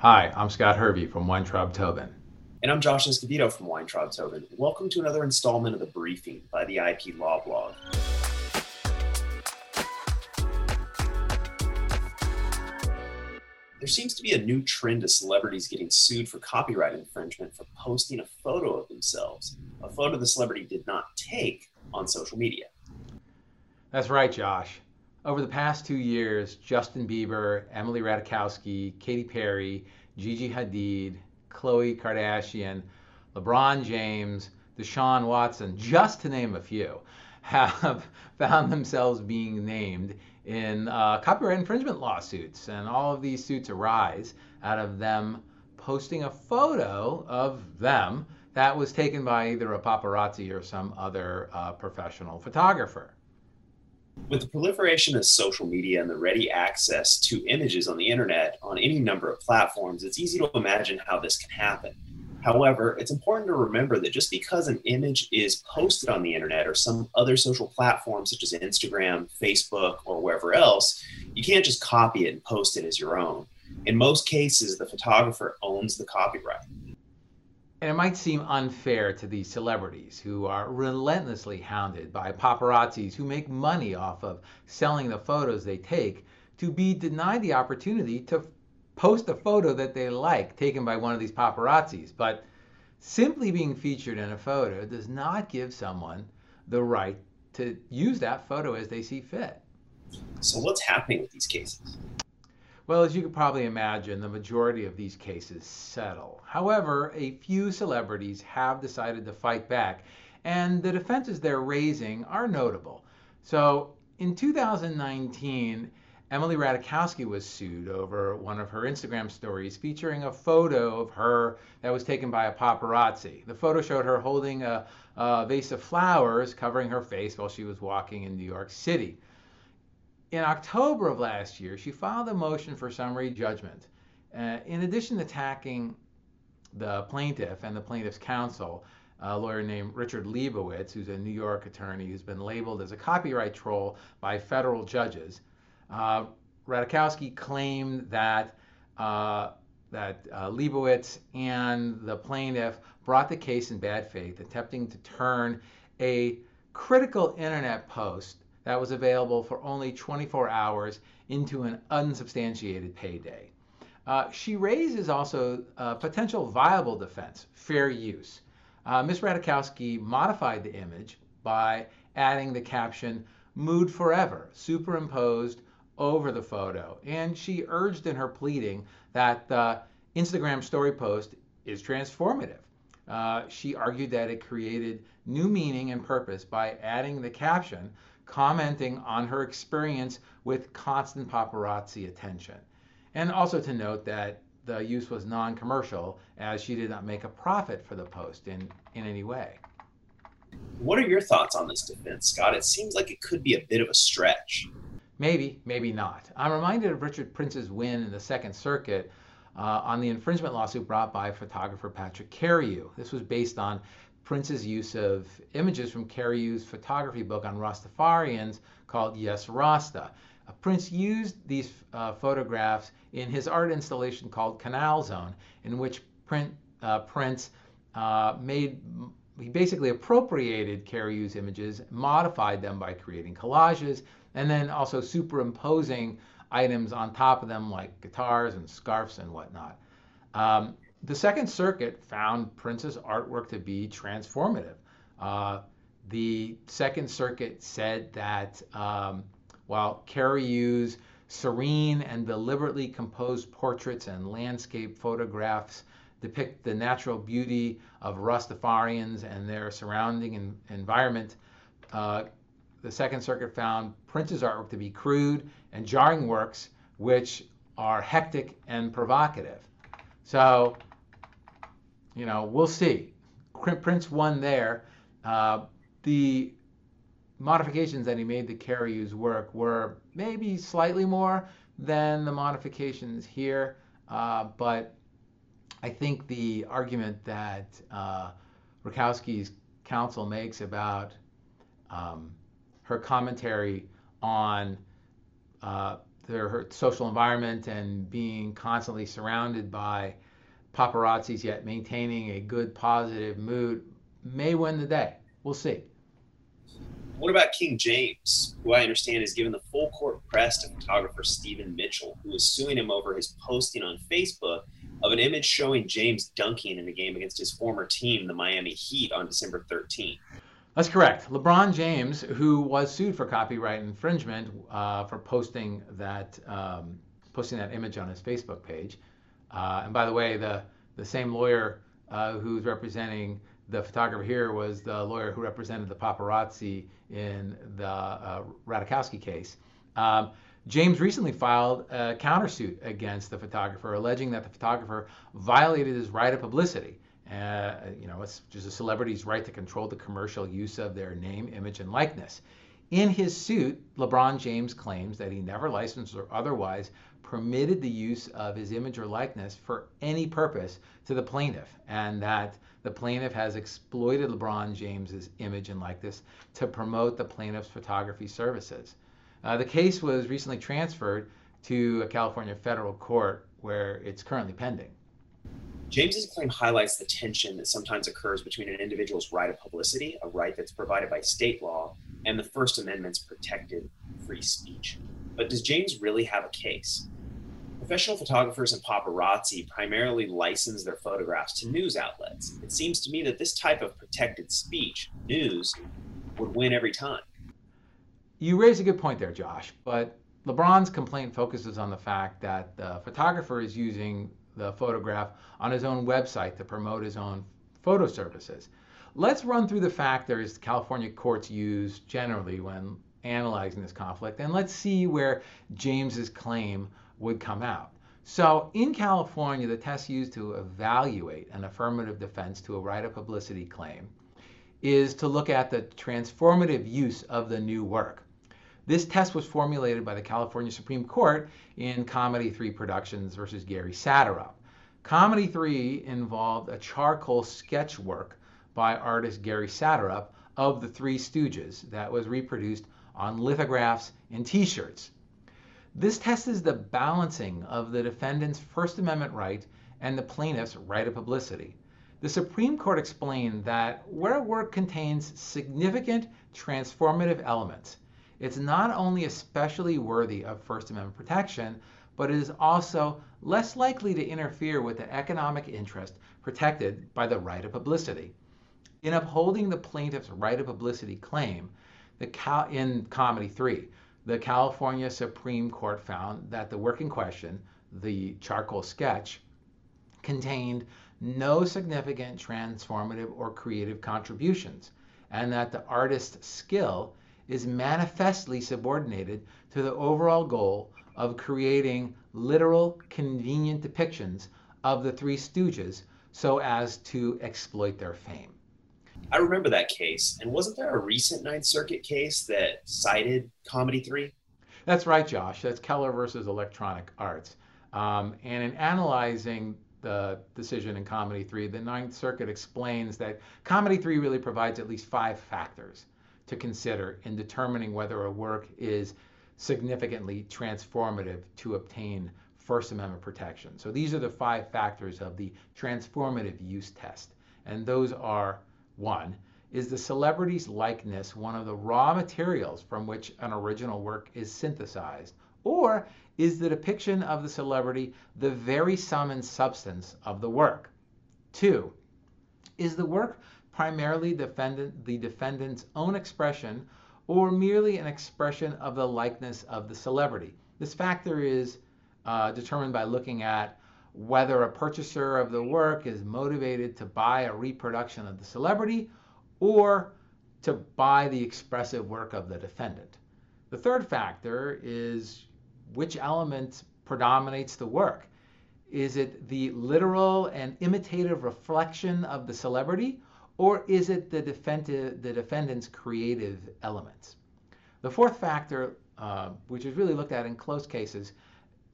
Hi, I'm Scott Hervey from Weintraub Tobin. And I'm Josh Escovedo from Weintraub Tobin. Welcome to another installment of the briefing by the IP Law Blog. There seems to be a new trend of celebrities getting sued for copyright infringement for posting a photo of themselves, a photo the celebrity did not take on social media. That's right, Josh. Over the past two years, Justin Bieber, Emily Ratajkowski, Katy Perry, Gigi Hadid, Khloe Kardashian, LeBron James, Deshaun Watson, just to name a few, have found themselves being named in uh, copyright infringement lawsuits. And all of these suits arise out of them posting a photo of them that was taken by either a paparazzi or some other uh, professional photographer. With the proliferation of social media and the ready access to images on the internet on any number of platforms, it's easy to imagine how this can happen. However, it's important to remember that just because an image is posted on the internet or some other social platform such as Instagram, Facebook, or wherever else, you can't just copy it and post it as your own. In most cases, the photographer owns the copyright. And it might seem unfair to these celebrities who are relentlessly hounded by paparazzis who make money off of selling the photos they take to be denied the opportunity to post a photo that they like taken by one of these paparazzis. But simply being featured in a photo does not give someone the right to use that photo as they see fit. So, what's happening with these cases? Well, as you could probably imagine, the majority of these cases settle. However, a few celebrities have decided to fight back, and the defenses they're raising are notable. So, in 2019, Emily Ratajkowski was sued over one of her Instagram stories featuring a photo of her that was taken by a paparazzi. The photo showed her holding a, a vase of flowers covering her face while she was walking in New York City in October of last year, she filed a motion for summary judgment. Uh, in addition to attacking the plaintiff and the plaintiff's counsel, a lawyer named Richard Liebowitz, who's a New York attorney who's been labeled as a copyright troll by federal judges, uh, Ratajkowski claimed that uh, that uh, Liebowitz and the plaintiff brought the case in bad faith, attempting to turn a critical internet post that was available for only 24 hours into an unsubstantiated payday. Uh, she raises also a potential viable defense, fair use. Uh, Ms. Ratajkowski modified the image by adding the caption, Mood Forever, superimposed over the photo. And she urged in her pleading that the Instagram story post is transformative. Uh, she argued that it created new meaning and purpose by adding the caption commenting on her experience with constant paparazzi attention. And also to note that the use was non commercial, as she did not make a profit for the post in, in any way. What are your thoughts on this defense, Scott? It seems like it could be a bit of a stretch. Maybe, maybe not. I'm reminded of Richard Prince's win in the Second Circuit uh, on the infringement lawsuit brought by photographer Patrick Cariou. This was based on Prince's use of images from Cariou's photography book on Rastafarians called Yes Rasta. Uh, Prince used these uh, photographs in his art installation called Canal Zone, in which print, uh, Prince uh, made he basically appropriated Cariou's images, modified them by creating collages, and then also superimposing items on top of them like guitars and scarves and whatnot. Um, the Second Circuit found Prince's artwork to be transformative. Uh, the Second Circuit said that um, while Cariou's serene and deliberately composed portraits and landscape photographs depict the natural beauty of Rastafarians and their surrounding in, environment, uh, the Second Circuit found Prince's artwork to be crude and jarring works which are hectic and provocative. So you know, we'll see. Prince won there. Uh, the modifications that he made to Cariou's work were maybe slightly more than the modifications here, uh, but I think the argument that uh, Ratajkowski's counsel makes about um, her commentary on uh, their social environment and being constantly surrounded by paparazzis, yet maintaining a good, positive mood, may win the day. We'll see. What about King James, who I understand has given the full court press to photographer Stephen Mitchell, who is suing him over his posting on Facebook of an image showing James dunking in a game against his former team, the Miami Heat, on December 13th? That's correct. LeBron James, who was sued for copyright infringement uh, for posting that um, posting that image on his Facebook page, and by the way, the the same lawyer uh, who's representing the photographer here was the lawyer who represented the paparazzi in the uh, Ratajkowski case. Um, James recently filed a countersuit against the photographer, alleging that the photographer violated his right of publicity. Uh, you know, it's just a celebrity's right to control the commercial use of their name, image, and likeness. In his suit, LeBron James claims that he never licensed or otherwise permitted the use of his image or likeness for any purpose to the plaintiff, and that the plaintiff has exploited LeBron James's image and likeness to promote the plaintiff's photography services. Uh, the case was recently transferred to a California federal court where it's currently pending. James's claim highlights the tension that sometimes occurs between an individual's right of publicity, a right that's provided by state law, and the First Amendment's protected free speech. But does James really have a case? Professional photographers and paparazzi primarily license their photographs to news outlets. It seems to me that this type of protected speech, news, would win every time. You raise a good point there, Josh, but LeBron's complaint focuses on the fact that the photographer is using the photograph on his own website to promote his own photo services. Let's run through the factors California courts use generally when analyzing this conflict, and let's see where James's claim would come out. So, in California, the test used to evaluate an affirmative defense to a right of publicity claim is to look at the transformative use of the new work. This test was formulated by the California Supreme Court in Comedy 3 Productions versus Gary Saderup. Comedy 3 involved a charcoal sketch work by artist Gary Saderup of the Three Stooges that was reproduced on lithographs and t shirts. This test is the balancing of the defendant's First Amendment right and the plaintiff's right of publicity. The Supreme Court explained that where a work contains significant transformative elements, it's not only especially worthy of First Amendment protection, but it is also less likely to interfere with the economic interest protected by the right of publicity. In upholding the plaintiff's right of publicity claim, Cal- in Comedy 3, the California Supreme Court found that the work in question, the charcoal sketch, contained no significant transformative or creative contributions, and that the artist's skill is manifestly subordinated to the overall goal of creating literal, convenient depictions of the Three Stooges so as to exploit their fame. I remember that case. And wasn't there a recent Ninth Circuit case that cited Comedy 3? That's right, Josh. That's Keller versus Electronic Arts. Um, and in analyzing the decision in Comedy 3, the Ninth Circuit explains that Comedy 3 really provides at least five factors to consider in determining whether a work is significantly transformative to obtain First Amendment protection. So these are the five factors of the transformative use test. And those are one, is the celebrity's likeness one of the raw materials from which an original work is synthesized? Or is the depiction of the celebrity the very sum and substance of the work? Two, is the work primarily defendant, the defendant's own expression or merely an expression of the likeness of the celebrity. This factor is uh, determined by looking at whether a purchaser of the work is motivated to buy a reproduction of the celebrity or to buy the expressive work of the defendant. The third factor is which element predominates the work. Is it the literal and imitative reflection of the celebrity, or is it the, defend- the defendant's creative elements? The fourth factor, uh, which is really looked at in close cases,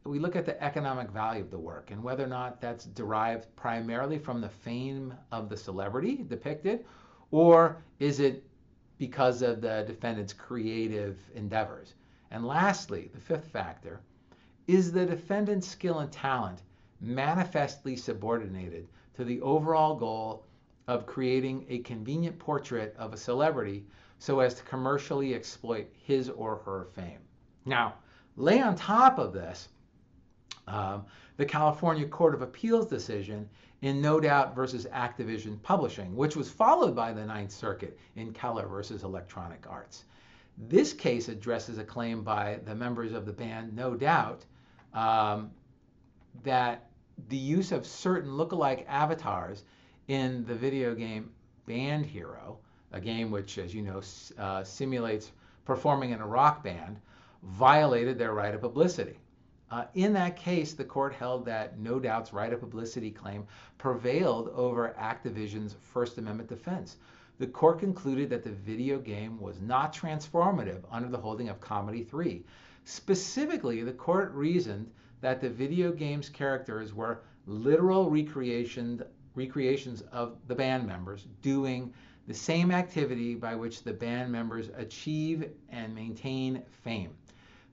we look at the economic value of the work and whether or not that's derived primarily from the fame of the celebrity depicted, or is it because of the defendant's creative endeavors? And lastly, the fifth factor, is the defendant's skill and talent manifestly subordinated to the overall goal of creating a convenient portrait of a celebrity so as to commercially exploit his or her fame. Now, lay on top of this um, the California Court of Appeals decision in No Doubt versus Activision Publishing, which was followed by the Ninth Circuit in Keller versus Electronic Arts. This case addresses a claim by the members of the band No Doubt um, that the use of certain lookalike avatars in the video game Band Hero, a game which, as you know, uh, simulates performing in a rock band, violated their right of publicity. Uh, in that case, the court held that No Doubt's right of publicity claim prevailed over Activision's First Amendment defense. The court concluded that the video game was not transformative under the holding of Comedy 3. Specifically, the court reasoned that the video game's characters were literal recreations, recreations of the band members doing the same activity by which the band members achieve and maintain fame.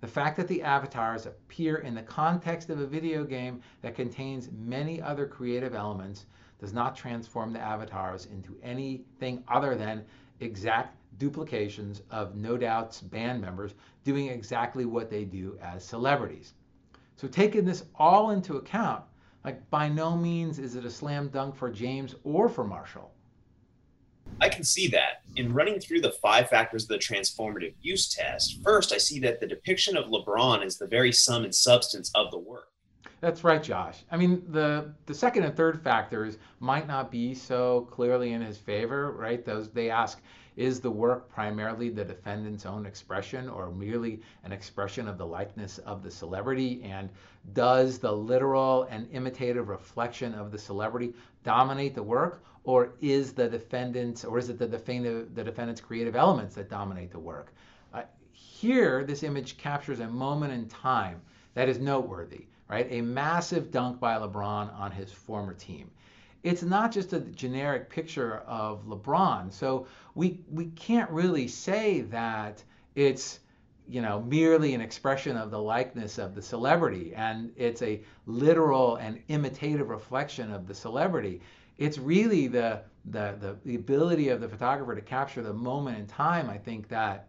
The fact that the avatars appear in the context of a video game that contains many other creative elements does not transform the avatars into anything other than exact duplications of No Doubt's band members doing exactly what they do as celebrities. So taking this all into account, like by no means is it a slam dunk for James or for Marshall. I can see that. In running through the five factors of the transformative use test, first I see that the depiction of LeBron is the very sum and substance of the work. That's right, Josh. I mean, the the second and third factors might not be so clearly in his favor, right? Those they ask, is the work primarily the defendant's own expression or merely an expression of the likeness of the celebrity? And does the literal and imitative reflection of the celebrity dominate the work? Or is the defendant's, or is it the, defendant, the defendant's creative elements that dominate the work? Uh, here, this image captures a moment in time that is noteworthy right? A massive dunk by LeBron on his former team. It's not just a generic picture of LeBron. So we we can't really say that it's you know merely an expression of the likeness of the celebrity and it's a literal and imitative reflection of the celebrity. It's really the the the, the ability of the photographer to capture the moment in time. I think that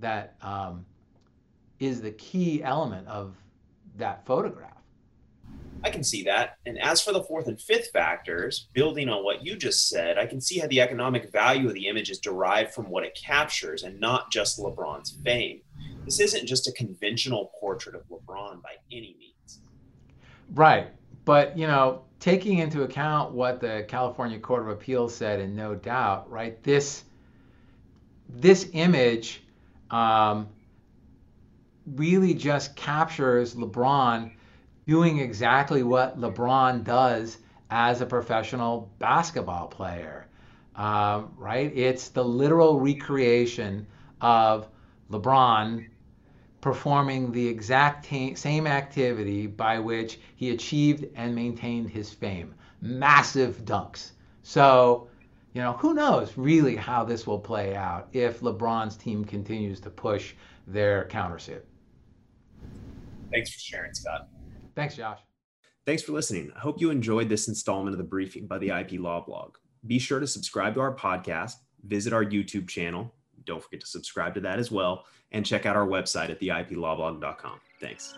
that um, is the key element of that photograph. I can see that. And as for the fourth and fifth factors, building on what you just said, I can see how the economic value of the image is derived from what it captures and not just LeBron's fame. This isn't just a conventional portrait of LeBron by any means. Right. But, you know, taking into account what the California Court of Appeals said, and no doubt, right, this this image um, really just captures LeBron doing exactly what LeBron does as a professional basketball player, um, right? It's the literal recreation of LeBron performing the exact t- same activity by which he achieved and maintained his fame massive dunks. So, you know, who knows really how this will play out if LeBron's team continues to push their countersuit. Thanks for sharing, Scott. Thanks, Josh. Thanks for listening. I hope you enjoyed this installment of the briefing by the IP Law Blog. Be sure to subscribe to our podcast, visit our YouTube channel. Don't forget to subscribe to that as well, and check out our website at theiplawblog.com. Thanks.